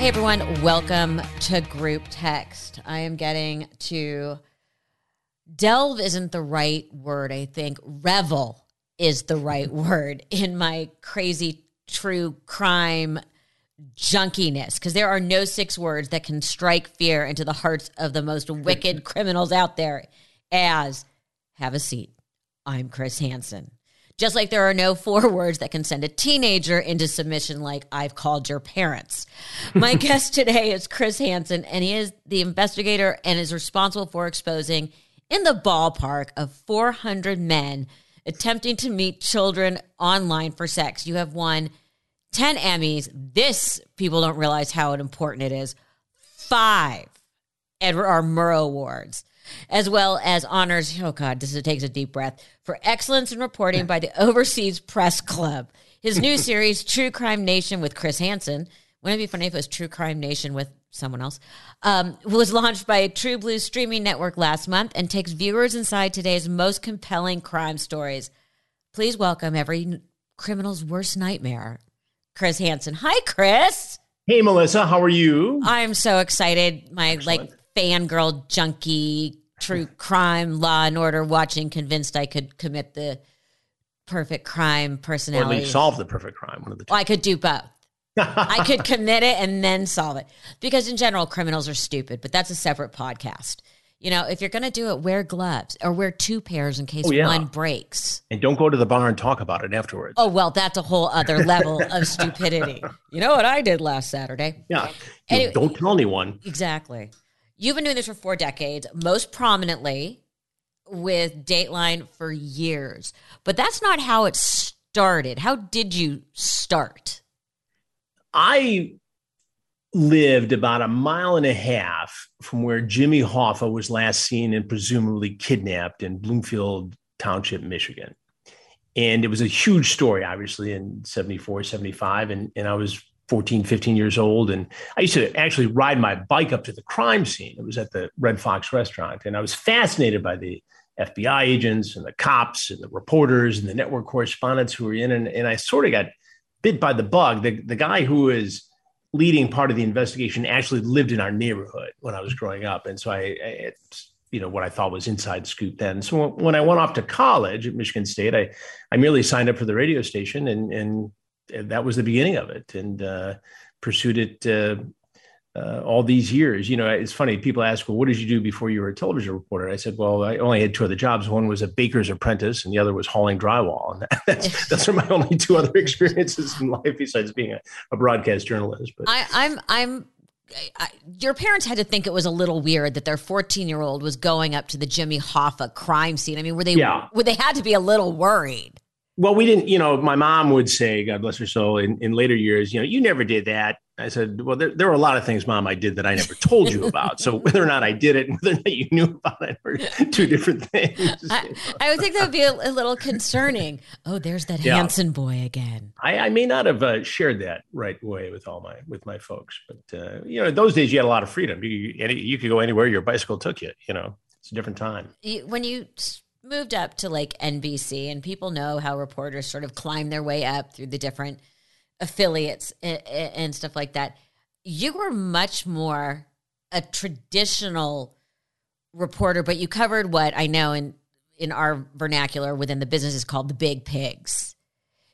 Hey everyone, welcome to Group Text. I am getting to delve isn't the right word, I think. Revel is the right word in my crazy true crime junkiness because there are no six words that can strike fear into the hearts of the most wicked criminals out there as have a seat. I'm Chris Hansen. Just like there are no four words that can send a teenager into submission, like I've called your parents. My guest today is Chris Hansen, and he is the investigator and is responsible for exposing in the ballpark of 400 men attempting to meet children online for sex. You have won 10 Emmys. This, people don't realize how important it is. Five Edward R. Murrow Awards as well as honors, oh God, this takes a deep breath, for excellence in reporting by the Overseas Press Club. His new series, True Crime Nation with Chris Hansen, wouldn't it be funny if it was True Crime Nation with someone else, um, was launched by TruBlu streaming network last month and takes viewers inside today's most compelling crime stories. Please welcome every criminal's worst nightmare, Chris Hansen. Hi, Chris. Hey, Melissa. How are you? I'm so excited. My Excellent. like fangirl junkie true crime, law and order watching, convinced I could commit the perfect crime personality. Or at least solve the perfect crime. One of the two. Well, I could do both. I could commit it and then solve it. Because in general, criminals are stupid, but that's a separate podcast. You know, if you're going to do it, wear gloves or wear two pairs in case oh, yeah. one breaks. And don't go to the bar and talk about it afterwards. Oh, well, that's a whole other level of stupidity. You know what I did last Saturday? Yeah. Anyway, don't tell anyone. Exactly. You've been doing this for four decades, most prominently with Dateline for years. But that's not how it started. How did you start? I lived about a mile and a half from where Jimmy Hoffa was last seen and presumably kidnapped in Bloomfield Township, Michigan. And it was a huge story, obviously, in 74, 75. And, and I was 14, 15 years old. And I used to actually ride my bike up to the crime scene. It was at the Red Fox restaurant. And I was fascinated by the FBI agents and the cops and the reporters and the network correspondents who were in. And, and I sort of got bit by the bug. The, the guy who is leading part of the investigation actually lived in our neighborhood when I was growing up. And so I, I you know, what I thought was inside scoop then. So when I went off to college at Michigan State, I, I merely signed up for the radio station and, and that was the beginning of it, and uh, pursued it uh, uh, all these years. You know, it's funny. People ask, "Well, what did you do before you were a television reporter?" I said, "Well, I only had two other jobs. One was a baker's apprentice, and the other was hauling drywall. And that's those are my only two other experiences in life besides being a, a broadcast journalist." But I, I'm I'm I, your parents had to think it was a little weird that their 14 year old was going up to the Jimmy Hoffa crime scene. I mean, were they? Yeah. Were they had to be a little worried? Well, we didn't, you know, my mom would say, God bless her soul, in, in later years, you know, you never did that. I said, well, there, there were a lot of things, mom, I did that I never told you about. so whether or not I did it, whether or not you knew about it, were two different things. I, I would think that would be a, a little concerning. Oh, there's that yeah. Hansen boy again. I, I may not have uh, shared that right away with all my with my folks, but uh, you know, those days you had a lot of freedom. You you could go anywhere your bicycle took you. You know, it's a different time. When you moved up to like NBC, and people know how reporters sort of climb their way up through the different affiliates and, and stuff like that. You were much more a traditional reporter, but you covered what I know in in our vernacular within the business is called the big pigs.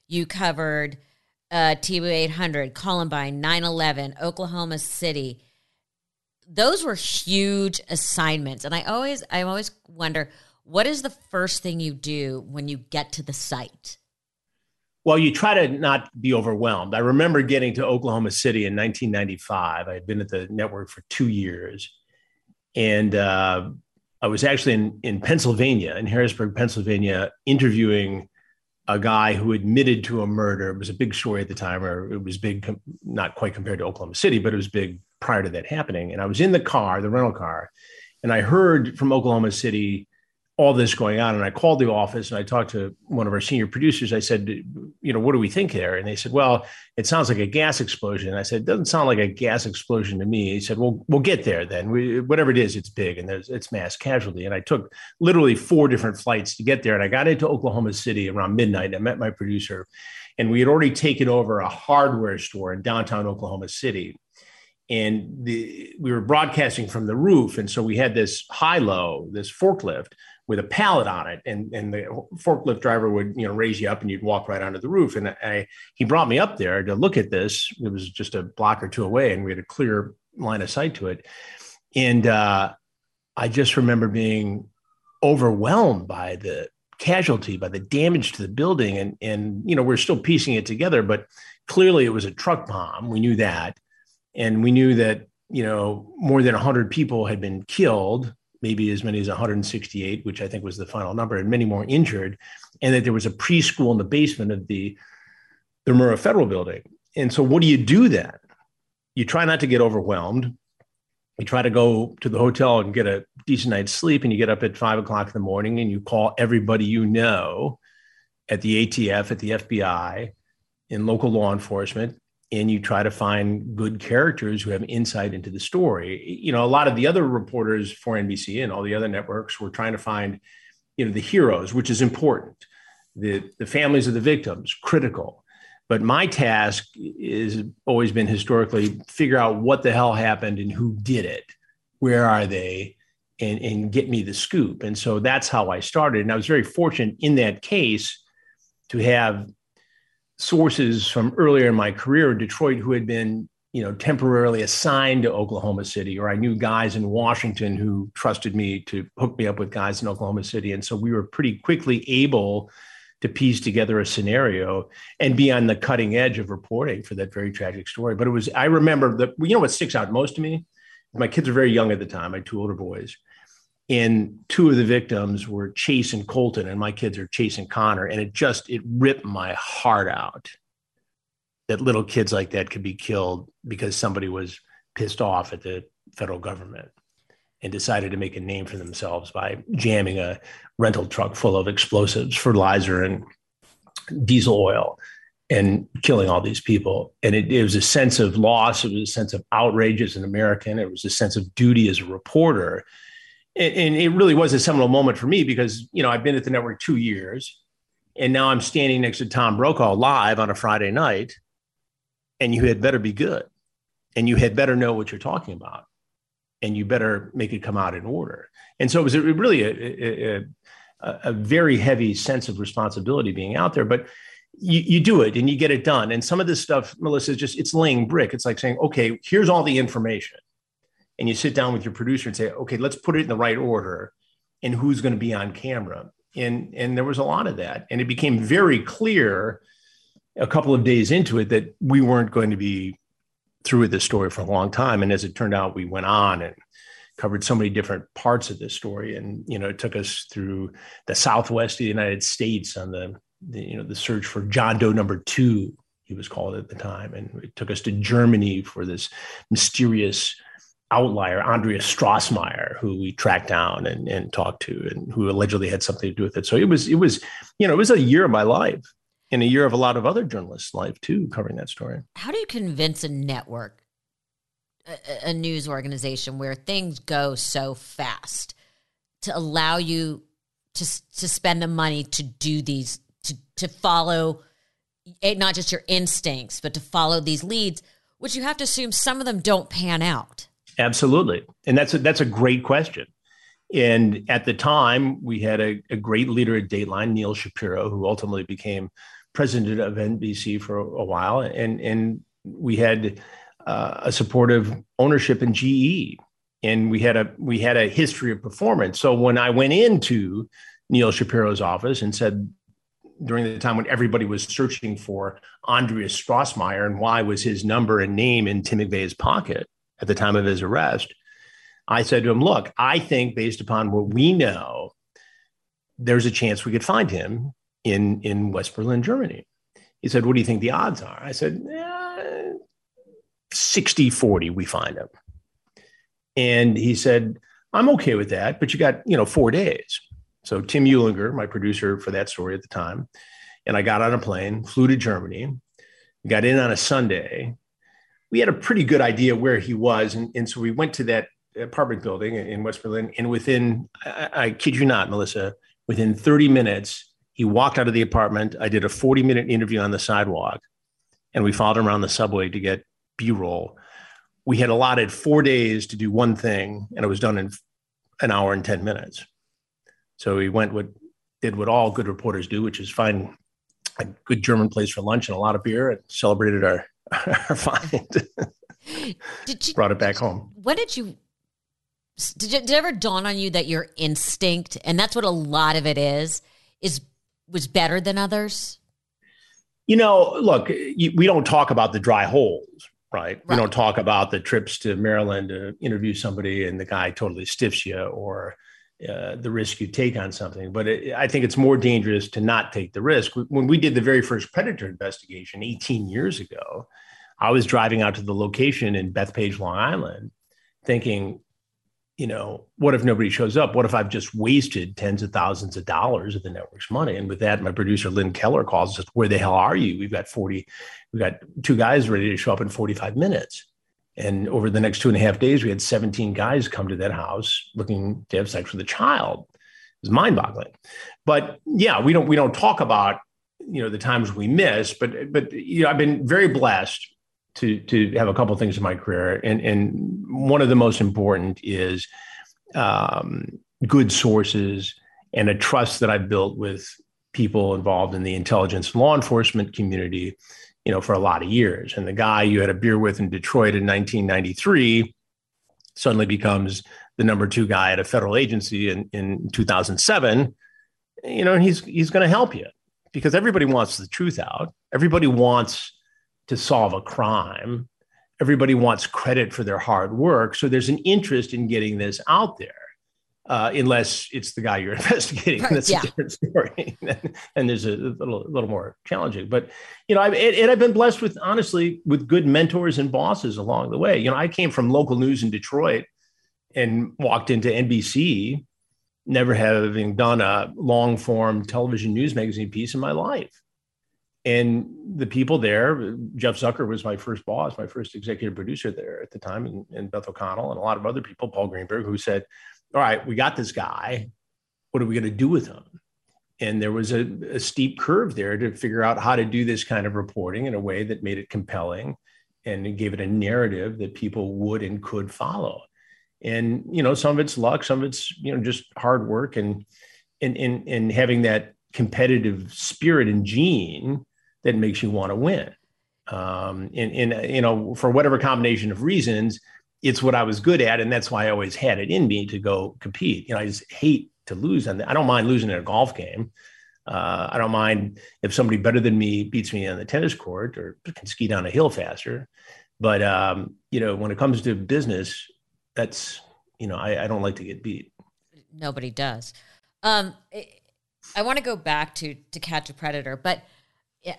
You covered uh, TWA 800, Columbine, 9 11, Oklahoma City. Those were huge assignments. And I always, I always wonder what is the first thing you do when you get to the site? Well, you try to not be overwhelmed. I remember getting to Oklahoma City in 1995. I had been at the network for two years. And uh, I was actually in, in Pennsylvania, in Harrisburg, Pennsylvania, interviewing a guy who admitted to a murder. It was a big story at the time, or it was big, not quite compared to Oklahoma City, but it was big prior to that happening. And I was in the car, the rental car, and I heard from Oklahoma City all this going on. And I called the office and I talked to one of our senior producers. I said, you know, what do we think there? And they said, well, it sounds like a gas explosion. And I said, it doesn't sound like a gas explosion to me. He said, well, we'll get there then. We, whatever it is, it's big and there's it's mass casualty. And I took literally four different flights to get there. And I got into Oklahoma City around midnight. I met my producer and we had already taken over a hardware store in downtown Oklahoma City and the, we were broadcasting from the roof and so we had this high low this forklift with a pallet on it and and the forklift driver would you know raise you up and you'd walk right onto the roof. And I, he brought me up there to look at this. It was just a block or two away and we had a clear line of sight to it. And uh, i just remember being overwhelmed by the casualty by the damage to the building. And and you know we're still piecing it together but clearly it was a truck bomb. We knew that. And we knew that you know more than 100 people had been killed maybe as many as 168 which i think was the final number and many more injured and that there was a preschool in the basement of the the murrah federal building. And so what do you do then? You try not to get overwhelmed. You try to go to the hotel and get a decent night's sleep and you get up at five o'clock in the morning and you call everybody you know at the atf at the fbi in local law enforcement and you try to find good characters who have insight into the story. You know, a lot of the other reporters for NBC and all the other networks were trying to find, you know, the heroes, which is important. The the families of the victims, critical. But my task is always been historically figure out what the hell happened and who did it. Where are they? And, and get me the scoop. And so that's how I started. And I was very fortunate in that case to have sources from earlier in my career in Detroit who had been, you know, temporarily assigned to Oklahoma City, or I knew guys in Washington who trusted me to hook me up with guys in Oklahoma City. And so we were pretty quickly able to piece together a scenario and be on the cutting edge of reporting for that very tragic story. But it was, I remember that, you know, what sticks out most to me? My kids are very young at the time. I had two older boys and two of the victims were Chase and Colton, and my kids are Chase and Connor. And it just it ripped my heart out that little kids like that could be killed because somebody was pissed off at the federal government and decided to make a name for themselves by jamming a rental truck full of explosives, fertilizer, and diesel oil and killing all these people. And it, it, was a sense of loss. It was a sense of outrage as an American. It was a sense of duty as a reporter and, it really was a seminal moment for me because you know I've been at the network two years, and now I'm standing next to Tom Brokaw live on a Friday night, and you had better be good, and you had better know what you're talking about, and you better make it come out in order. And so it was a, really a, a, a, very heavy sense of responsibility being out there, but. You, you do it and you get it done. And some of this stuff, Melissa, is just it's laying brick. It's like saying, okay, here's all the information and you sit down with your producer and say, okay, let's put it in the right order and who's going to be on camera. And, and there was a lot of that. And it became very clear a couple of days into it that we weren't going to be through with this story for a long time. And as it turned out, we went on and covered so many different parts of this story. And, you know, it took us through the Southwest of the United States on the, the you know, the search for John Doe number two, he was called at the time. And it took us to Germany for this mysterious outlier, Andreas Strassmeir, who we tracked down and, and talked to, and who allegedly had something to do with it. So it was, it was, you know, it was a year of my life and a year of a lot of other journalists' life too, covering that story. How do you convince a network, a, a news organization where things go so fast, to allow you to to spend the money to do these, to to follow, eh, not just your instincts, but to follow these leads, which you have to assume some of them don't pan out. Absolutely. And that's a, that's a great question. And at the time, we had a, a great leader at Dateline, Neal Shapiro, who ultimately became president of NBC for a, while. And, and we had uh, a supportive ownership in GE. And we had a we had a history of performance. So when I went into Neal Shapiro's office and said, during the time when everybody was searching for Andreas Strassmeir and why was his number and name in Tim McVeigh's pocket, at the time of his arrest, I said to him, Look, I think based upon what we know, there's a chance we could find him in in West Berlin, Germany. He said, "What do you think the odds are?" I said, eh, 60 40 we find him. And he said, I'm okay with that, but you got, you know, four days. So Tim Eulinger, my producer for that story at the time, and I got on a plane, flew to Germany, got in on a Sunday. We had a pretty good idea where he was. And, and so we went to that apartment building in West Berlin. And within, I, I kid you not, Melissa, within 30 minutes, he walked out of the apartment. I did a 40 minute interview on the sidewalk and we followed him around the subway to get B roll. We had allotted four days to do one thing, and it was done in an hour and 10 minutes. So we went what did what all good reporters do, which is find a good German place for lunch and a lot of beer and celebrated our, our find. did you, Brought it back home. When did you did, it, did it ever dawn on you that your instinct, and that's what a lot of it is, is was better than others? You know, look, we don't talk about the dry holes, right? right? We don't talk about the trips to Maryland to interview somebody and the guy totally stiffs you or uh, the risk you take on something. But it, I think it's more dangerous to not take the risk. When we did the very first predator investigation 18 years ago, I was driving out to the location in Bethpage, Long Island, thinking, you know, what if nobody shows up? What if I've just wasted tens of thousands of dollars of the network's money? And with that, my producer Lynn Keller calls us, where the hell are you? We've got 40, we've got two guys ready to show up in 45 minutes. And over the next two and a half days, we had 17 guys come to that house looking to have sex with a child. It was mind-boggling. But yeah, we don't we don't talk about you know the times we miss, but but you know, I've been very blessed to to have a couple things in my career, and and one of the most important is um, good sources and a trust that I've built with people involved in the intelligence law enforcement community, you know, for a lot of years. And the guy you had a beer with in Detroit in 1993 suddenly becomes the number two guy at a federal agency in, in 2007. You know, and he's he's going to help you because everybody wants the truth out. Everybody wants to solve a crime. Everybody wants credit for their hard work. So there's an interest in getting this out there. Uh, unless it's the guy you're investigating. That's yeah. a different story, and there's a little, little more challenging. But you know, I've, and I've been blessed with honestly with good mentors and bosses along the way. You know, I came from local news in Detroit and walked into NBC, never having done a long form television news magazine piece in my life and the people there, Jeff Zucker was my first boss, my first executive producer there at the time, and, and Beth O'Connell, and a lot of other people, Paul Greenberg, who said, All right, we got this guy. What are we going to do with him? And there was a, a, steep curve there to figure out how to do this kind of reporting in a way that made it compelling and gave it a narrative that people would and could follow. And, you know, some of it's luck, some of it's, you know, just hard work and, and, and, and having that competitive spirit and gene that makes you want to win. Um, and, and, you know, for whatever combination of reasons, it's what I was good at. And that's why I always had it in me to go compete. You know, I just hate to lose. And I don't mind losing in a golf game. Uh, I don't mind if somebody better than me beats me on the tennis court or can ski down a hill faster. But, um, you know, when it comes to business, that's, you know, I, I don't like to get beat. Nobody does. Um, I want to go back to to catch a predator, but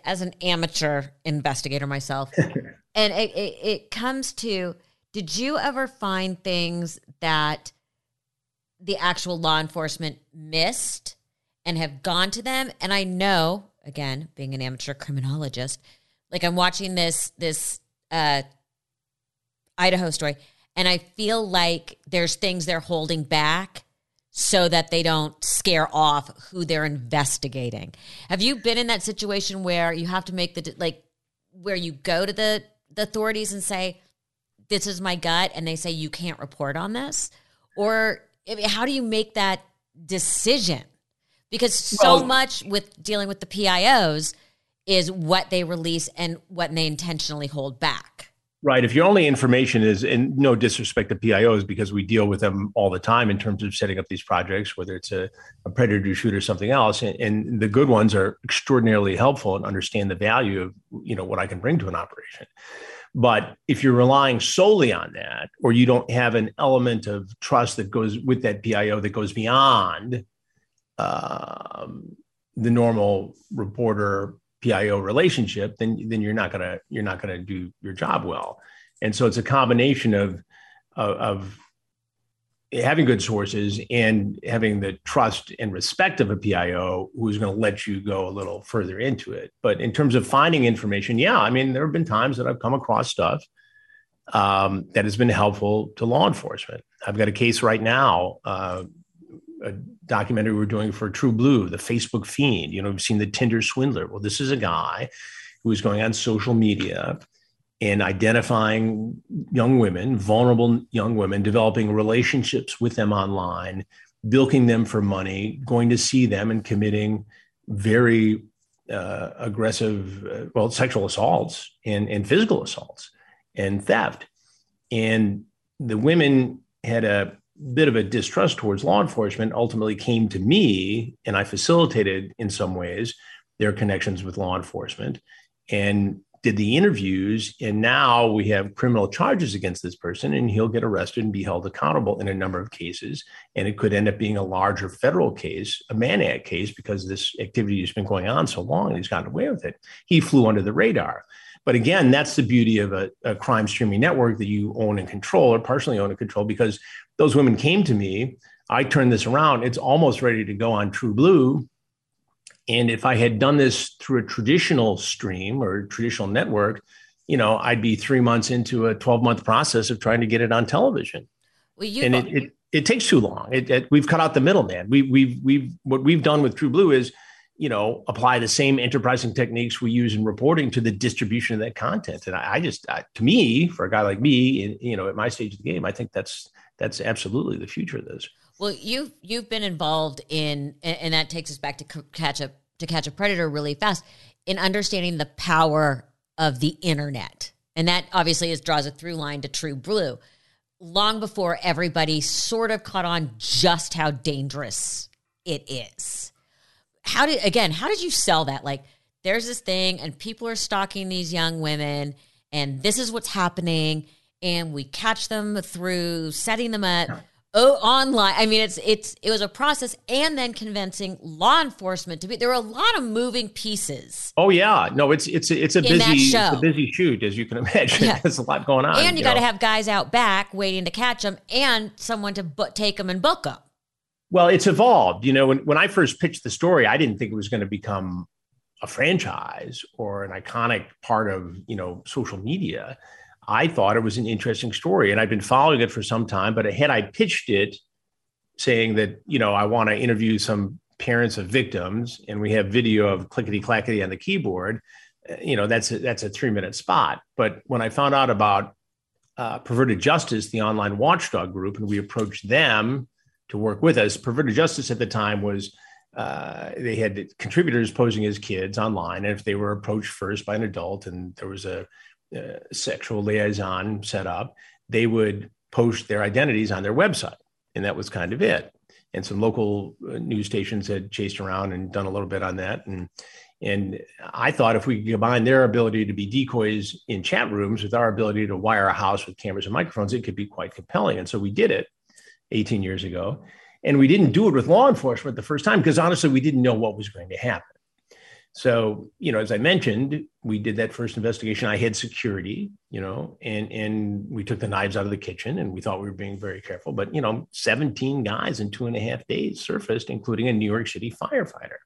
as an amateur investigator myself, and it, it, it comes to did you ever find things that the actual law enforcement missed and have gone to them? And I know, again, being an amateur criminologist, like I'm watching this this uh, Idaho story, and I feel like there's things they're holding back so that they don't scare off who they're investigating. Have you been in that situation where you have to make the like where you go to the the authorities and say this is my gut and they say you can't report on this or how do you make that decision? Because so well, much with dealing with the PIOs is what they release and what they intentionally hold back. Right. If your only information is, and no disrespect to PIOs, because we deal with them all the time in terms of setting up these projects, whether it's a, a predator shoot or something else, and, and, the good ones are extraordinarily helpful and understand the value of you know what I can bring to an operation. But if you're relying solely on that, or you don't have an element of trust that goes with that PIO that goes beyond um, the normal reporter PIO relationship, then then you're not gonna you're not gonna do your job well. And so it's a combination of of, of having good sources and having the trust and respect of a PIO who's going to let you go a little further into it. But in terms of finding information, yeah, I mean, there have been times that I've come across stuff um, that has been helpful to law enforcement. I've got a case right now, uh, a documentary we're doing for TruBlu, the Facebook fiend. You know, we've seen the Tinder swindler. Well, this is a guy who is going on social media and identifying young women, vulnerable young women, developing relationships with them online, bilking them for money, going to see them and committing very uh, aggressive, uh, well, sexual assaults and, and physical assaults and theft. And the women had a bit of a distrust towards law enforcement, ultimately came to me, and I facilitated in some ways their connections with law enforcement. And did the interviews, and now we have criminal charges against this person, and he'll get arrested and be held accountable in a number of cases. And it could end up being a larger federal case, a Mann Act case, because this activity has been going on so long and he's gotten away with it. He flew under the radar. But again, that's the beauty of a, a crime streaming network that you own and control or partially own and control because those women came to me. I turned this around. It's almost ready to go on TruBlu and if I had done this through a traditional stream or traditional network, you know, I'd be three months into a 12 month process of trying to get it on television. Well, you and it, it, it, takes too long. It, it, we've cut out the middleman. We, we've, we've, what we've done with TruBlu is, you know, apply the same enterprising techniques we use in reporting to the distribution of that content. And I, I just, I, to me, for a guy like me, in, you know, at my stage of the game, I think that's, that's absolutely the future of this. Well, you've you've been involved in, and that takes us back to catch a to catch a predator really fast in understanding the power of the internet, and that obviously is draws a through line to TruBlu. Long before everybody sort of caught on just how dangerous it is. How did again? How did you sell that? Like, there's this thing, and people are stalking these young women, and this is what's happening, and we catch them through setting them up oh online i mean it's it's it was a process and then convincing law enforcement to be there were a lot of moving pieces. Oh yeah. No it's it's it's a busy it's a busy shoot as you can imagine. Yeah. there's a lot going on and you, you got to have guys out back waiting to catch them and someone to bu- take them and book them well it's evolved. You know when, when i first pitched the story i didn't think it was going to become a franchise or an iconic part of you know social media I thought it was an interesting story, and I've been following it for some time. But had I pitched it, saying that you know I want to interview some parents of victims, and we have video of clickety clackety on the keyboard, uh, you know that's a, that's a three minute spot. But when I found out about uh, Perverted Justice, the online watchdog group, and we approached them to work with us, Perverted Justice at the time was. Uh, they had contributors posing as kids online, and if they were approached first by an adult, and there was a uh, sexual liaison set up, they would post their identities on their website. And that was kind of it. And some local uh, news stations had chased around and done a little bit on that. And and I thought if we could combine their ability to be decoys in chat rooms with our ability to wire a house with cameras and microphones, it could be quite compelling. And so we did it 18 years ago. And we didn't do it with law enforcement the first time because honestly, we didn't know what was going to happen. So, you know, as I mentioned, we did that first investigation. I had security, you know, and and we took the knives out of the kitchen and we thought we were being very careful. But, you know, 17 guys in two and a half days surfaced, including a New York City firefighter.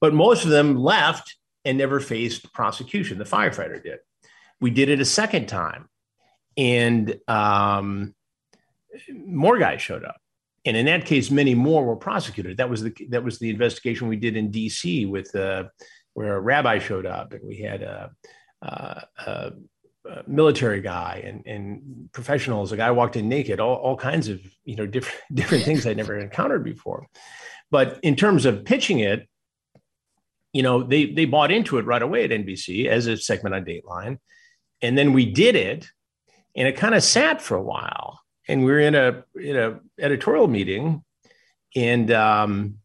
But most of them left and never faced prosecution. The firefighter did. We did it a second time. And um, more guys showed up and in that case, many more were prosecuted. That was the that was the investigation we did in D.C. with uh, where a rabbi showed up, and we had a, a, a, a military guy and, and, professionals. A guy walked in naked, all, all kinds of you know different different things I'd never encountered before. But in terms of pitching it, you know, they they bought into it right away at NBC as a segment on Dateline, and then we did it, and it kind of sat for a while and we were in a in a editorial meeting, and um,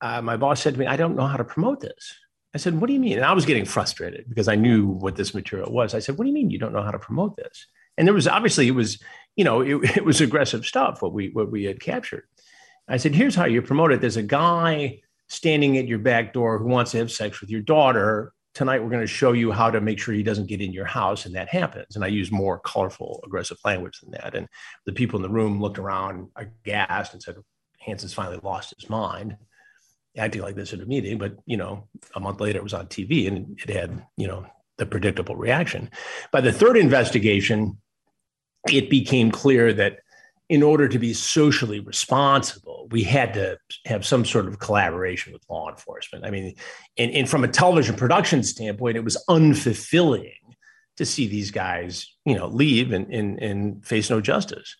uh, my boss said to me, "I don't know how to promote this." I said, "What do you mean?" And I was getting frustrated because I knew what this material was. I said, "What do you mean you don't know how to promote this?" And there was obviously it was you know it, it was aggressive stuff what we what we had captured. I said, here's how you promote it. There's a guy standing at your back door who wants to have sex with your daughter. Tonight, we're going to show you how to make sure he doesn't get in your house, and that happens. And I use more colorful, aggressive language than that. And the people in the room looked around aghast and said, Hansen's finally lost his mind acting like this at a meeting, but you know, a month later it was on TV and it had, you know, the predictable reaction. By the third investigation, it became clear that in order to be socially responsible, we had to have some sort of collaboration with law enforcement. I mean, and, and from a television production standpoint, it was unfulfilling to see these guys, you know, leave and, and, and face no justice.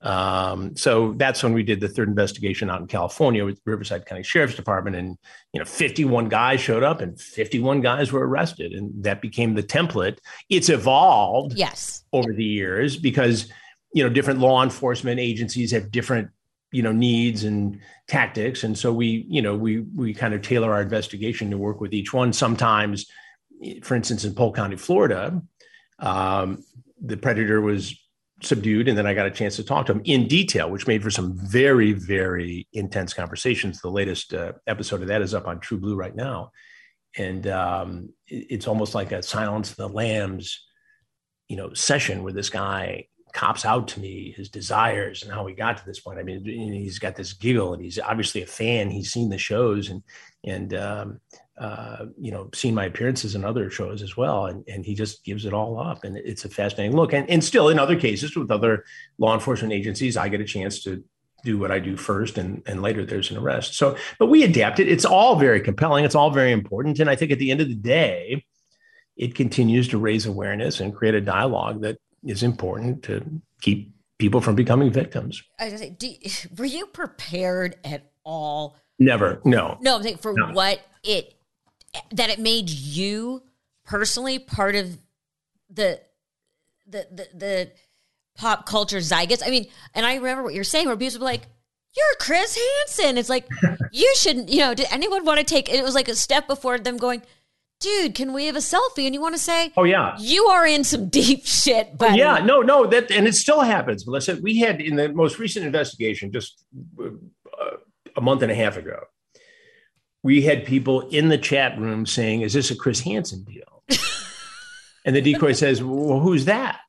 Um, so that's when we did the third investigation out in California with Riverside County Sheriff's Department, and you know, 51 guys showed up, and 51 guys were arrested, and that became the template. It's evolved, yes, over the years because you know different law enforcement agencies have different you know needs and tactics, and so we you know we we kind of tailor our investigation to work with each one. Sometimes, for instance, in Polk County, Florida, um, the predator was subdued and then i got a chance to talk to him in detail which made for some very very intense conversations. The latest uh, episode of that is up on TruBlu right now. And um, it's almost like a silence of the lambs you know session where this guy cops out to me his desires and how he got to this point i mean he's got this giggle and he's obviously a fan he's seen the shows and and um, uh, you know, seen my appearances in other shows as well. And, and he just gives it all up. And it's a fascinating look. And, and still, in other cases with other law enforcement agencies, I get a chance to do what I do first and, and later there's an arrest. So, but we adapt it. It's all very compelling. It's all very important. And I think at the end of the day, it continues to raise awareness and create a dialogue that is important to keep people from becoming victims. I was say, do, were you prepared at all? Never. No. No, I'm saying for no. what it that it made you personally part of the the the, the pop culture zeitgeist. I mean, and I remember what you're saying where people were like, "You're Chris Hansen." It's like you shouldn't. You know, did anyone want to take? It was like a step before them going. Dude, can we have a selfie? And you want to say, "Oh yeah, you are in some deep shit." But yeah, no, no, that and it still happens. Melissa, we had in the most recent investigation just uh, a month and a half ago we had people in the chat room saying, "Is this a Chris Hansen deal?" and the decoy says, "Well, who's that?"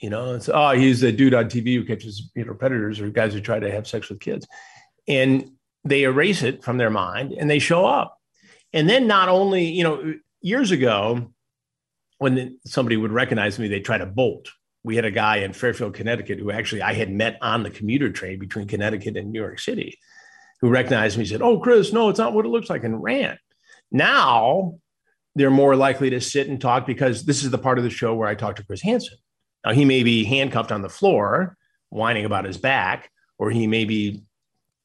You know, it's oh, he's the dude on TV who catches you know predators or guys who try to have sex with kids, and they erase it from their mind and they show up. And then not only you know years ago, when somebody would recognize me, they try to bolt. We had a guy in Fairfield, Connecticut, who actually I had met on the commuter train between Connecticut and New York City who recognized me said, Oh, Chris, no, it's not what it looks like, and ran. Now they're more likely to sit and talk because this is the part of the show where I talk to Chris Hansen. Now he may be handcuffed on the floor, whining about his back, or he may be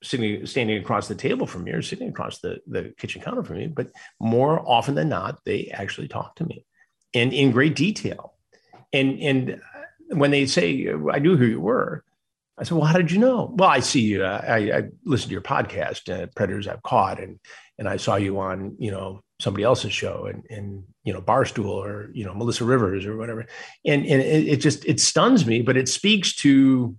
sitting standing across the table from me or sitting across the, the kitchen counter from me. But more often than not, they actually talk to me and in great detail. And and when they say I knew who you were, I said, "Well, how did you know?" Well, I see you. Uh, I, I listened to your podcast, uh, "Predators I've Caught," and and I saw you on you know somebody else's show, and and you know Barstool or you know Melissa Rivers or whatever, and and it, it just it stuns me, but it speaks to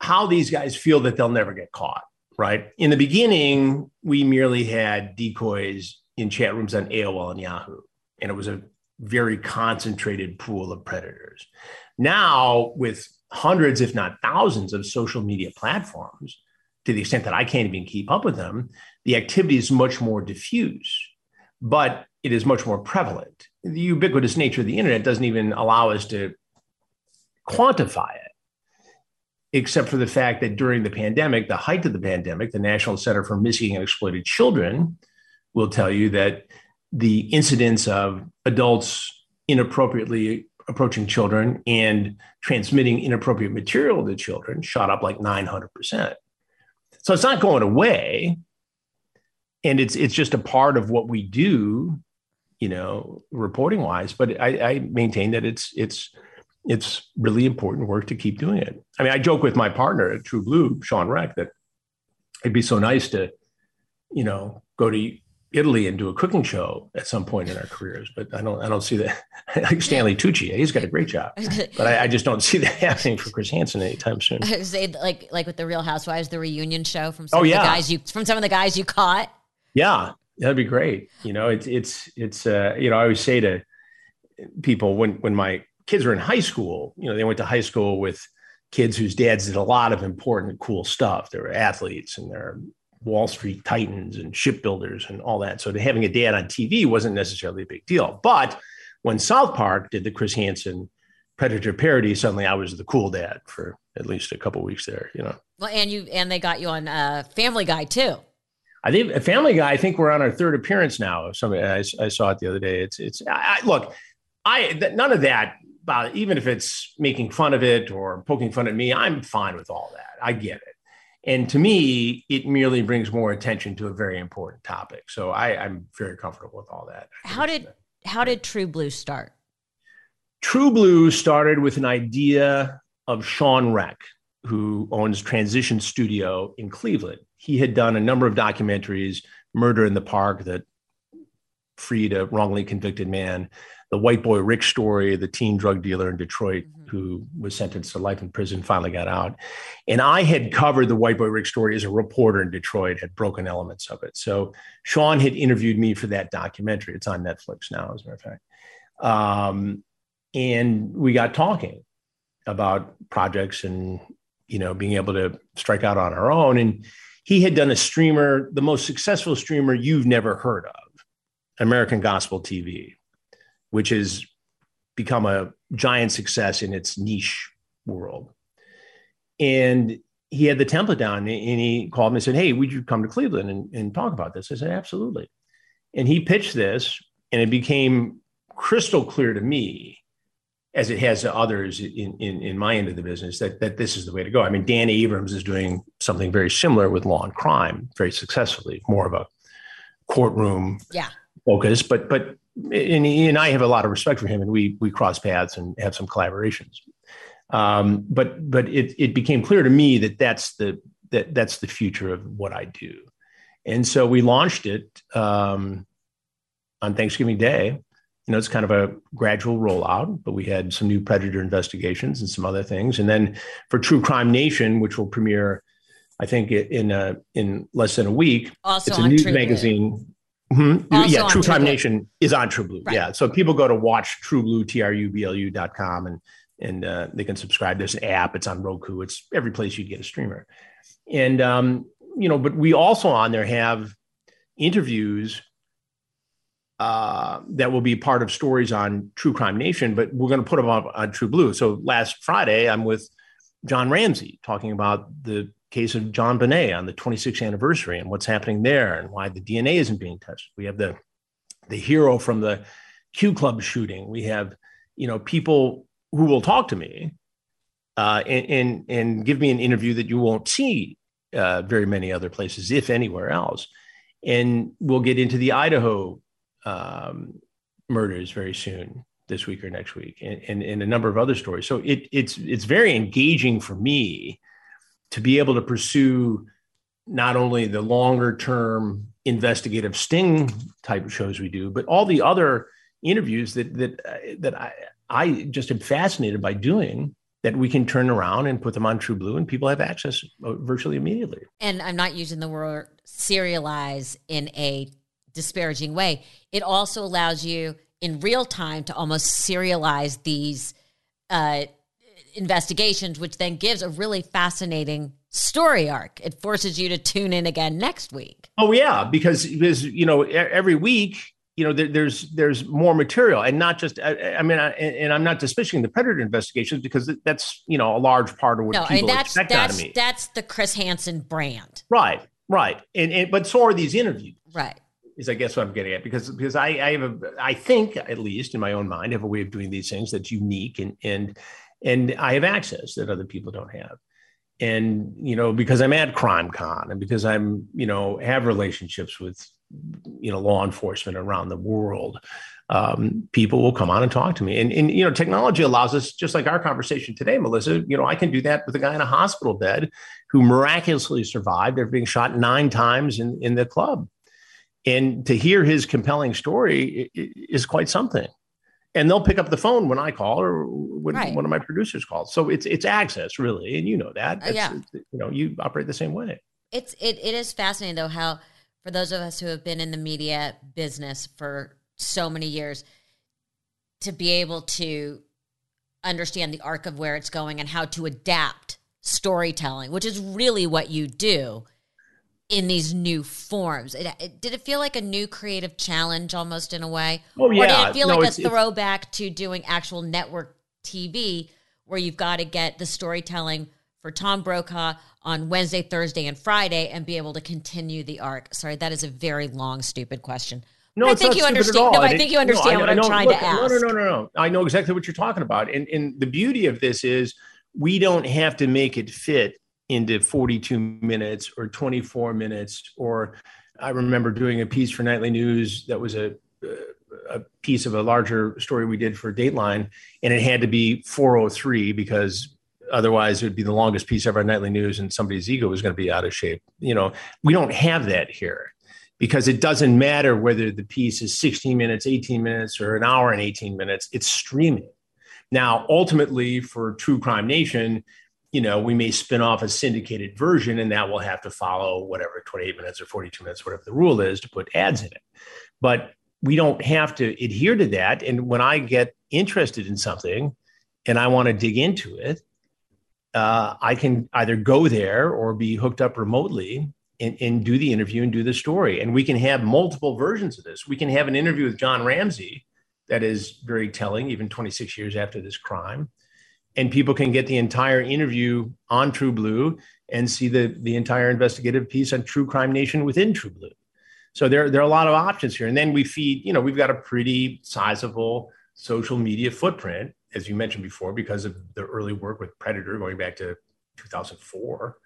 how these guys feel that they'll never get caught. Right in the beginning, we merely had decoys in chat rooms on AOL and Yahoo, and it was a very concentrated pool of predators. Now with hundreds, if not thousands, of social media platforms to the extent that I can't even keep up with them, the activity is much more diffuse, but it is much more prevalent. The ubiquitous nature of the internet doesn't even allow us to quantify it, except for the fact that during the pandemic, the height of the pandemic, the National Center for Missing and Exploited Children will tell you that the incidence of adults inappropriately approaching children and transmitting inappropriate material to children shot up like 900%. So it's not going away. And it's it's just a part of what we do, you know, reporting wise. But I, I maintain that it's it's it's really important work to keep doing it. I mean, I joke with my partner at TruBlu, Sean Reck, that it'd be so nice to, you know, go to Italy and do a cooking show at some point in our careers. But I don't I don't see that. like Stanley Tucci, he's got a great job, but I, I, just don't see that happening for Chris Hansen anytime soon. I say like like with the Real Housewives, the reunion show from some oh, of yeah. the guys you from some of the guys you caught. Yeah, that'd be great. You know, it's it's it's uh, you know I always say to people when when my kids were in high school, you know, they went to high school with kids whose dads did a lot of important, cool stuff. They were athletes and they're Wall Street titans and shipbuilders and all that. So having a dad on TV wasn't necessarily a big deal. But when South Park did the Chris Hansen Predator parody, suddenly I was the cool dad for at least a couple weeks there. You know. Well, and you and they got you on uh, Family Guy too. I think Family Guy. I think we're on our third appearance now. Somebody I, I saw it the other day. It's it's. I, look, I none of that. About even if it's making fun of it or poking fun at me, I'm fine with all that. I get it. And to me, it merely brings more attention to a very important topic. So I, I'm very comfortable with all that. How did how did TruBlu start? TruBlu started with an idea of Sean Reck, who owns Transition Studio in Cleveland. He had done a number of documentaries, Murder in the Park, that freed a wrongly convicted man, the white boy Rick story, the teen drug dealer in Detroit mm-hmm. who was sentenced to life in prison, finally got out. And I had covered the white boy Rick story as a reporter in Detroit, had broken elements of it. So Sean had interviewed me for that documentary. It's on Netflix now, as a matter of fact. Um, and we got talking about projects and you know being able to strike out on our own and he had done a streamer the most successful streamer you've never heard of american gospel tv which has become a giant success in its niche world. And he had the template down and he called me and said, Hey, would you come to Cleveland and, and talk about this? I said, Absolutely. And he pitched this, and it became crystal clear to me, as it has to others in, in, in my end of the business, that, that this is the way to go. I mean, Dan Abrams is doing something very similar with law and crime very successfully, more of a courtroom yeah. focus, but but and, he, and I have a lot of respect for him, and we we cross paths and have some collaborations. Um, but but it it became clear to me that that's the that that's the future of what I do, and so we launched it um, on Thanksgiving Day. You know, it's kind of a gradual rollout, but we had some new predator investigations and some other things, and then for True Crime Nation, which will premiere, I think in a, in less than a week. Also, it's a news magazine. Mm-hmm. Yeah, True Crime Nation is on TruBlu. Right. Yeah, so people go to watch TruBlu T R U B L U dot com and and uh, they can subscribe. There's an app. It's on Roku. It's every place you get a streamer. And um, you know, but we also on there have interviews uh, that will be part of stories on True Crime Nation, but we're going to put them up on True Blue. So last Friday, I'm with John Ramsey talking about the case of JonBenét on the 26th anniversary and what's happening there and why the DNA isn't being touched. We have the the hero from the Q Club shooting. We have you know people who will talk to me uh, and, and, and give me an interview that you won't see uh, very many other places, if anywhere else. And we'll get into the Idaho um, murders very soon this week or next week, and, and, and a number of other stories. So it, it's it's very engaging for me to be able to pursue not only the longer term investigative sting type of shows we do, but all the other interviews that that that I I just am fascinated by doing that we can turn around and put them on TruBlu and people have access uh, virtually immediately. And I'm not using the word serialize in a disparaging way. It also allows you in real time to almost serialize these uh, investigations, which then gives a really fascinating story arc. It forces you to tune in again next week. Oh yeah, because because you know every week you know there, there's there's more material and not just I, I mean I, and I'm not dismissing the predator investigations because that's you know a large part of what no, people I mean, that's, expect that's, out of me. That's the Chris Hansen brand. Right, right, and, and but so are these interviews. Right is I guess what I'm getting at because because I, I have a I think at least in my own mind have a way of doing these things that's unique and and and I have access that other people don't have. And you know, because I'm at CrimeCon and because I'm you know have relationships with you know law enforcement around the world, um, people will come on and talk to me. And, and you know, technology allows us, just like our conversation today, Melissa. You know, I can do that with a guy in a hospital bed who miraculously survived after being shot nine times in in the club And to hear his compelling story is quite something. And they'll pick up the phone when I call or when right. one of my producers calls. So it's it's access really, and you know that. Uh, yeah. You know, you operate the same way. It's it it is fascinating though how for those of us who have been in the media business for so many years to be able to understand the arc of where it's going and how to adapt storytelling, which is really what you do in these new forms. It, it, did it feel like a new creative challenge almost in a way? Oh, yeah. Or did it feel no, like a throwback to doing actual network TV where you've got to get the storytelling for Tom Brokaw on Wednesday, Thursday, and Friday and be able to continue the arc? Sorry, that is a very long, stupid question. No, I think you understand. No, I think you understand no, what I, I'm trying look, to ask. No, no, no, no, no. I know exactly what you're talking about. And, and the beauty of this is we don't have to make it fit into 42 minutes or 24 minutes. Or I remember doing a piece for Nightly News that was a, a piece of a larger story we did for Dateline, and it had to be 403 because otherwise it would be the longest piece ever on Nightly News, and somebody's ego was going to be out of shape. You know, we don't have that here because it doesn't matter whether the piece is 16 minutes, 18 minutes, or an hour and 18 minutes, it's streaming. Now, ultimately, for True Crime Nation, you know, we may spin off a syndicated version and that will have to follow whatever 28 minutes or 42 minutes, whatever the rule is to put ads in it. But we don't have to adhere to that. And when I get interested in something and I want to dig into it, uh, I can either go there or be hooked up remotely and, and do the interview and do the story. And we can have multiple versions of this. We can have an interview with John Ramsey that is very telling, even 26 years after this crime. And people can get the entire interview on TruBlu and see the, the entire investigative piece on True Crime Nation within TruBlu. So there, there are a lot of options here. And then we feed, you know, we've got a pretty sizable social media footprint, as you mentioned before, because of the early work with Predator going back to 2004.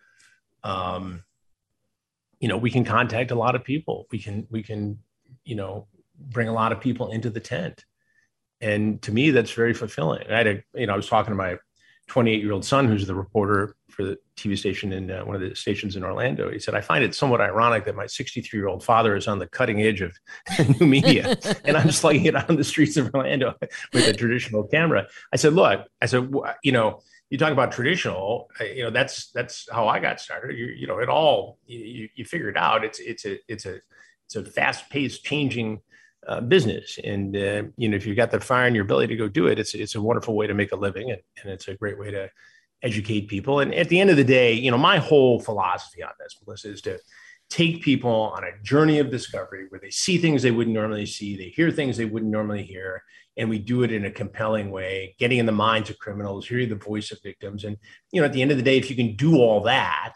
Um, you know we can contact a lot of people we can we can you know bring a lot of people into the tent and to me that's very fulfilling i had a you know i was talking to my 28 year old son who's the reporter for the tv station in uh, one of the stations in orlando he said i find it somewhat ironic that my 63 year old father is on the cutting edge of new media and i'm slugging it on the streets of orlando with a traditional camera i said look i said you know you talk about traditional, uh, you know, that's that's how I got started. You, you know, it all you, you figure it out. It's it's a it's a it's a fast paced changing uh, business, and uh, you know, if you've got the fire and your ability to go do it, it's it's a wonderful way to make a living, and, and it's a great way to educate people. And at the end of the day, you know, my whole philosophy on this, Melissa, is to take people on a journey of discovery where they see things they wouldn't normally see, they hear things they wouldn't normally hear, and we do it in a compelling way, getting in the minds of criminals, hearing the voice of victims. And, you know, at the end of the day, if you can do all that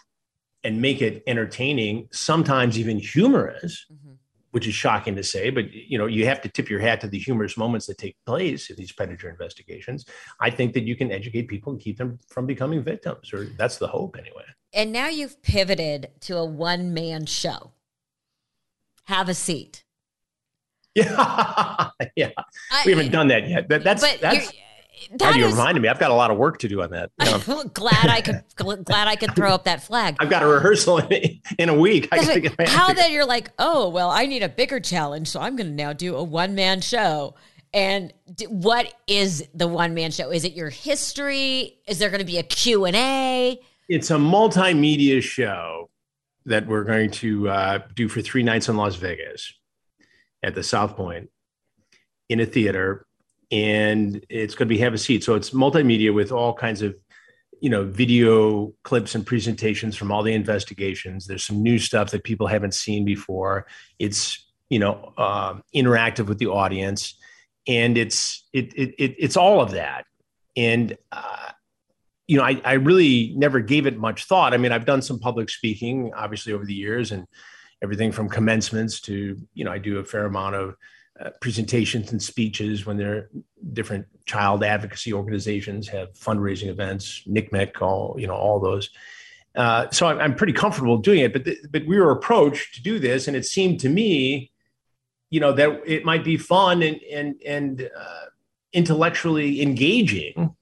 and make it entertaining, sometimes even humorous, mm-hmm. Which is shocking to say, but, you know, you have to tip your hat to the humorous moments that take place in these predator investigations. I think that you can educate people and keep them from becoming victims, or that's the hope anyway. And now you've pivoted to a one man show. Have a seat. Yeah, yeah. I, we haven't done that yet. That, that's that's. That you is, reminded me. I've got a lot of work to do on that. You know? glad I could. glad I could throw up that flag. I've got a rehearsal in, in a week. how then you're like, oh well, I need a bigger challenge, so I'm going to now do a one man show. And what is the one man show? Is it your history? Is there going to be a Q and A? It's a multimedia show that we're going to uh, do for three nights in Las Vegas at the South Point in a theater, and it's going to be have a seat. So it's multimedia with all kinds of you know video clips and presentations from all the investigations. There's some new stuff that people haven't seen before. It's you know uh, interactive with the audience, and it's it, it, it it's all of that. And uh, you know, I, I really never gave it much thought. I mean, I've done some public speaking, obviously, over the years, and everything from commencements to you know I do a fair amount of uh, presentations and speeches when there different child advocacy organizations have fundraising events, NCMEC, all you know all those. Uh, so I'm, I'm, pretty comfortable doing it, but but we were approached to do this, and it seemed to me, you know, that it might be fun and and and uh, intellectually engaging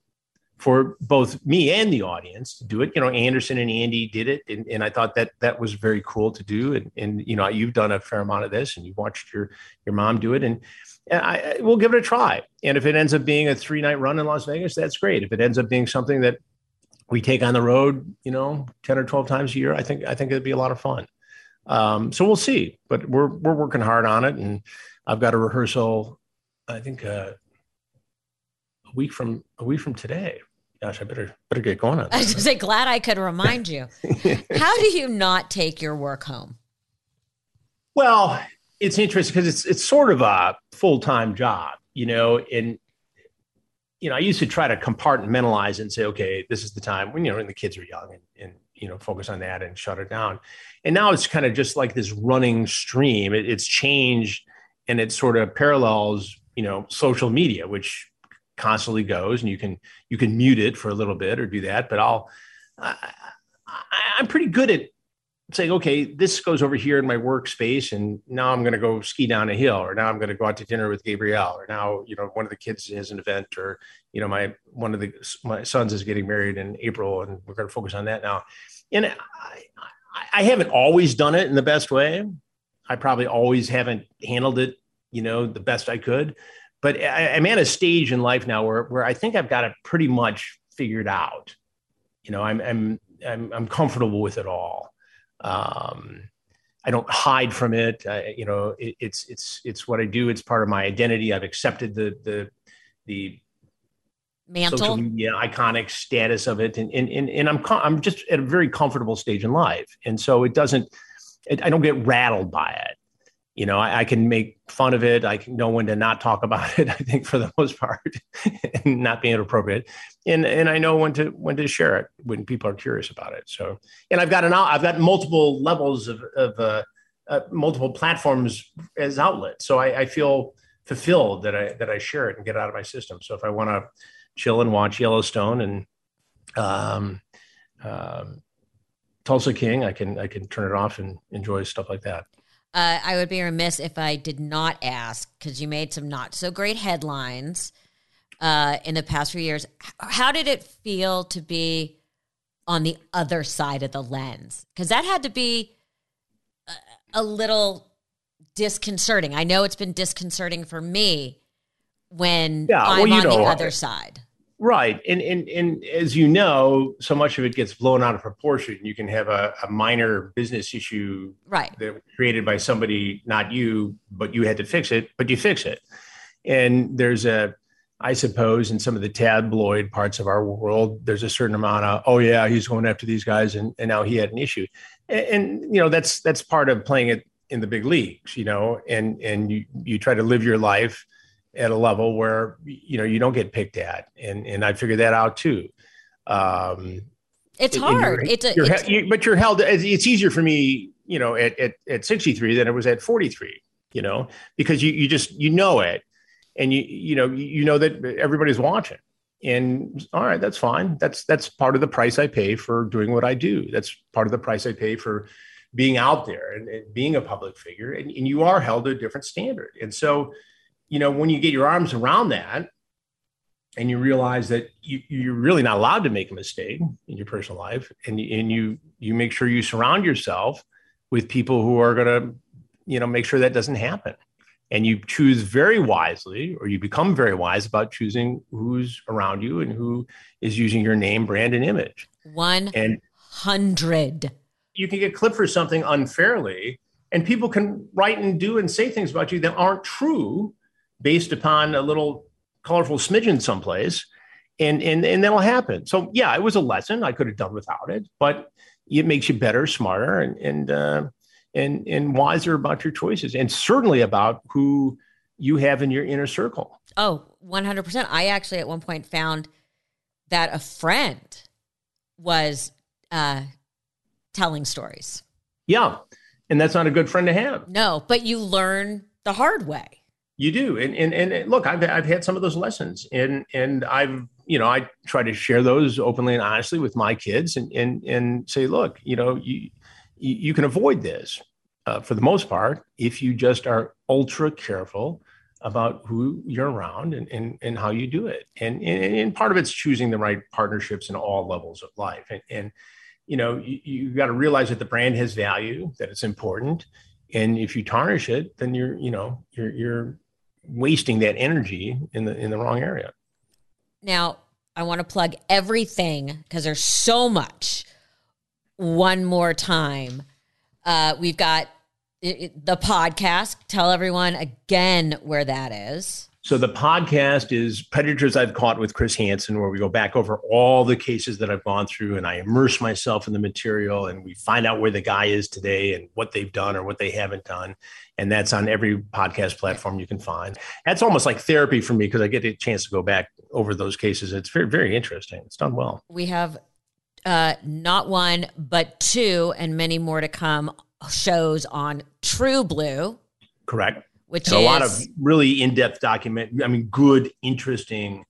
for both me and the audience to do it. You know, Anderson and Andy did it, and, and I thought that that was very cool to do. And, and you know, you've done a fair amount of this, and you've watched your your mom do it, and, and I, we'll give it a try. And if it ends up being a three night run in Las Vegas, that's great. If it ends up being something that we take on the road, you know, ten or twelve times a year, I think I think it'd be a lot of fun. Um, so we'll see, but we're we're working hard on it, and I've got a rehearsal. I think uh, week from a week from today. Gosh, I better better get going on. That. I was say, glad I could remind you. How do you not take your work home? Well, it's interesting because it's it's sort of a full time job, you know, and you know, I used to try to compartmentalize and say, okay, this is the time when you know when the kids are young and, and you know focus on that and shut it down. And now it's kind of just like this running stream. It, it's changed and it sort of parallels, you know, social media, which constantly goes and you can you can mute it for a little bit or do that but i'll I, i'm pretty good at saying okay this goes over here in my workspace and now i'm going to go ski down a hill or now i'm going to go out to dinner with gabrielle or now you know one of the kids has an event or you know my one of the my sons is getting married in april and we're going to focus on that now. And I, I haven't always done it in the best way. I probably always haven't handled it you know the best i could but I, am at a stage in life now where, where I think I've got it pretty much figured out. You know, I'm, I'm, I'm, I'm comfortable with it all. Um, I don't hide from it. I, you know, it, it's, it's, it's what I do. It's part of my identity. I've accepted the, the, the mantle social media iconic status of it. And, and, and, and I'm, I'm just at a very comfortable stage in life. And so it doesn't, it, I don't get rattled by it you know, I, I, can make fun of it. I can know when to not talk about it. I think for the most part, and not being inappropriate, and and I know when to when to share it when people are curious about it. So, and I've got an I've got multiple levels of of uh, uh, multiple platforms as outlets. So I, I, feel fulfilled that I that I share it and get it out of my system. So if I want to chill and watch Yellowstone and um, um, Tulsa King, I can I can turn it off and enjoy stuff like that. Uh, I would be remiss if I did not ask because you made some not so great headlines uh, in the past few years. How did it feel to be on the other side of the lens? Because that had to be a, a little disconcerting. I know it's been disconcerting for me when yeah, I'm well, on know, the other side. Right. And, and, and as you know, so much of it gets blown out of proportion. You can have a, a minor business issue right. that was created by somebody, not you, but you had to fix it, but you fix it. And there's a, I suppose in some of the tabloid parts of our world, there's a certain amount of, oh yeah, he's going after these guys and, and now he had an issue. And, and you know, that's, that's part of playing it in the big leagues, you know, and, and you, you try to live your life at a level where you know you don't get picked at, and and I figured that out too. Um, it's hard. it's a, you're, it's, you, but you're held. It's easier for me, you know, at, at at 63 than it was at 43. You know, because you you just you know it, and you you know you know that everybody's watching. And all right, that's fine. That's that's part of the price I pay for doing what I do. That's part of the price I pay for being out there and, and being a public figure. And, and you are held to a different standard. And so you know, when you get your arms around that and you realize that you, are really not allowed to make a mistake in your personal life and, and you, you make sure you surround yourself with people who are going to, you know, make sure that doesn't happen. And you choose very wisely, or you become very wise about choosing who's around you and who is using your name, brand, and image. One and hundred. You can get clipped for something unfairly, and people can write and do and say things about you that aren't true based upon a little colorful smidgen someplace and and and that'll happen. So yeah it was a lesson i could have done without it but it makes you better smarter and and uh, and and wiser about your choices and certainly about who you have in your inner circle. Oh 100% i actually at one point found that a friend was uh telling stories. Yeah and that's not a good friend to have. No but you learn the hard way you do, and and and look, I've I've had some of those lessons, and and I've you know I try to share those openly and honestly with my kids, and and and say, look, you know, you you can avoid this uh, for the most part if you just are ultra careful about who you're around and, and, and how you do it. And, and, and part of it's choosing the right partnerships in all levels of life. And, and you know, you, you got to realize that the brand has value, that it's important. And if you tarnish it, then you're, you know, you're, you're wasting that energy in the, in the wrong area. Now, I want to plug everything because there's so much. One more time. Uh, we've got it, the podcast. Tell everyone again where that is. So the podcast is Predators I've Caught with Chris Hansen, where we go back over all the cases that I've gone through and I immerse myself in the material and we find out where the guy is today and what they've done or what they haven't done. And that's on every podcast platform you can find. That's almost like therapy for me because I get a chance to go back over those cases. It's very, very interesting. It's done well. We have uh, not one, but two, and many more to come shows on TruBlu. Correct. Which and is a lot of really in-depth document. I mean, good, interesting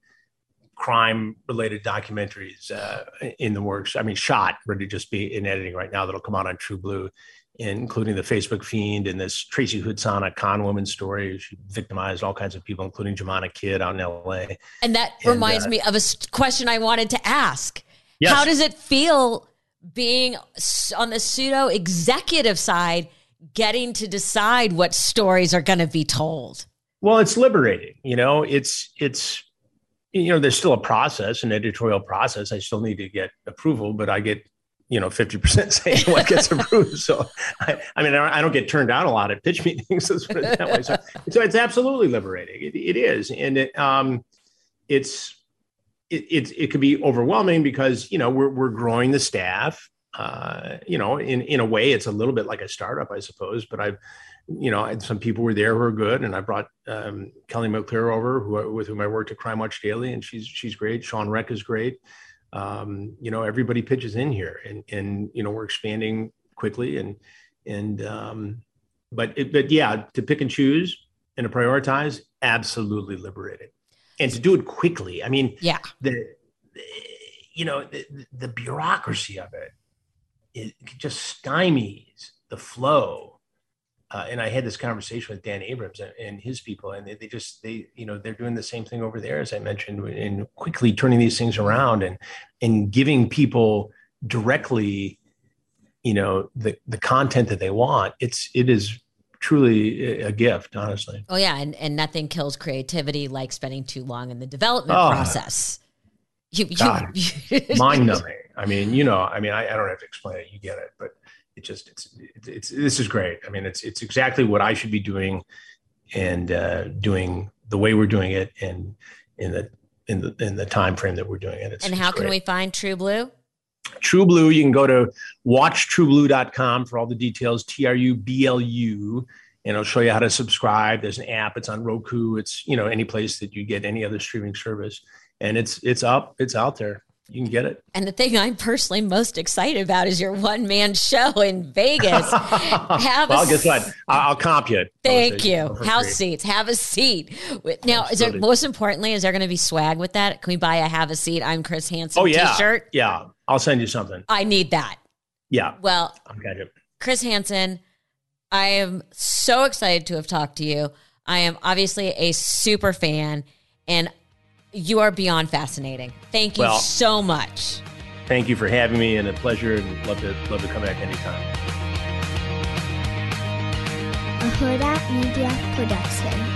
crime-related documentaries uh, in the works. I mean, shot ready to just be in editing right now. That'll come out on TruBlu, including the Facebook fiend and this Tracy Houdsana con woman story. She victimized all kinds of people, including Jemana Kid out in L.A. And that and, reminds uh, me of a question I wanted to ask. Yes. How does it feel being on the pseudo executive side, getting to decide what stories are going to be told. Well, it's liberating. You know, it's it's you know, there's still a process, an editorial process. I still need to get approval, but I get you know 50% saying what gets approved. So I, I, mean I don't get turned down a lot at pitch meetings that way. So, so it's absolutely liberating. It, it is. And it um it's it, it, it could be overwhelming because you know we're, we're growing the staff. Uh, you know in, in a way it's a little bit like a startup i suppose but i've you know some people were there who are good. And i brought um, kelly mcclure over who, with whom i worked at crime watch daily and she's she's great. Sean reck is great um, you know everybody pitches in here and and you know we're expanding quickly and and um, but it, but yeah to pick and choose and to prioritize absolutely liberated and to do it quickly. I mean, yeah, the, you know the, the bureaucracy of it it just stymies the flow. Uh, and I had this conversation with Dan Abrams and, and his people, and they, they, just they you know they're doing the same thing over there as I mentioned, in quickly turning these things around and and giving people directly, you know, the the content that they want. It's it is truly a gift, honestly. Oh yeah, and and nothing kills creativity like spending too long in the development oh, process. You, you mind numbing. I mean, you know, I mean, I, I, don't have to explain it; you get it. But it just it's, it's it's this is great. I mean, it's it's exactly what I should be doing, and uh, doing the way we're doing it, and in the in the in the time frame that we're doing it. It's, and how can we find TruBlu? True Blue, you can go to watchtrublu.com for all the details, T R U B L U, and it'll show you how to subscribe. There's an app, it's on Roku, it's, you know, any place that you get any other streaming service. And it's it's up, it's out there you can get it. And the thing I'm personally most excited about is your one man show in Vegas. Have well, a, guess what? I'll comp you. Thank you. House seats. Have a seat. Now, Absolutely. is there most importantly, is there going to be swag with that? Can we buy a have a seat? I'm Chris Hansen oh, yeah. t-shirt? Yeah. I'll send you something. I need that. Yeah. Well, I'm glad Chris Hansen, I am so excited to have talked to you. I am obviously a super fan and you are beyond fascinating. Thank you well, so much. Thank you for having me and a pleasure and love to love to come back anytime. A Hurrdat Media Production.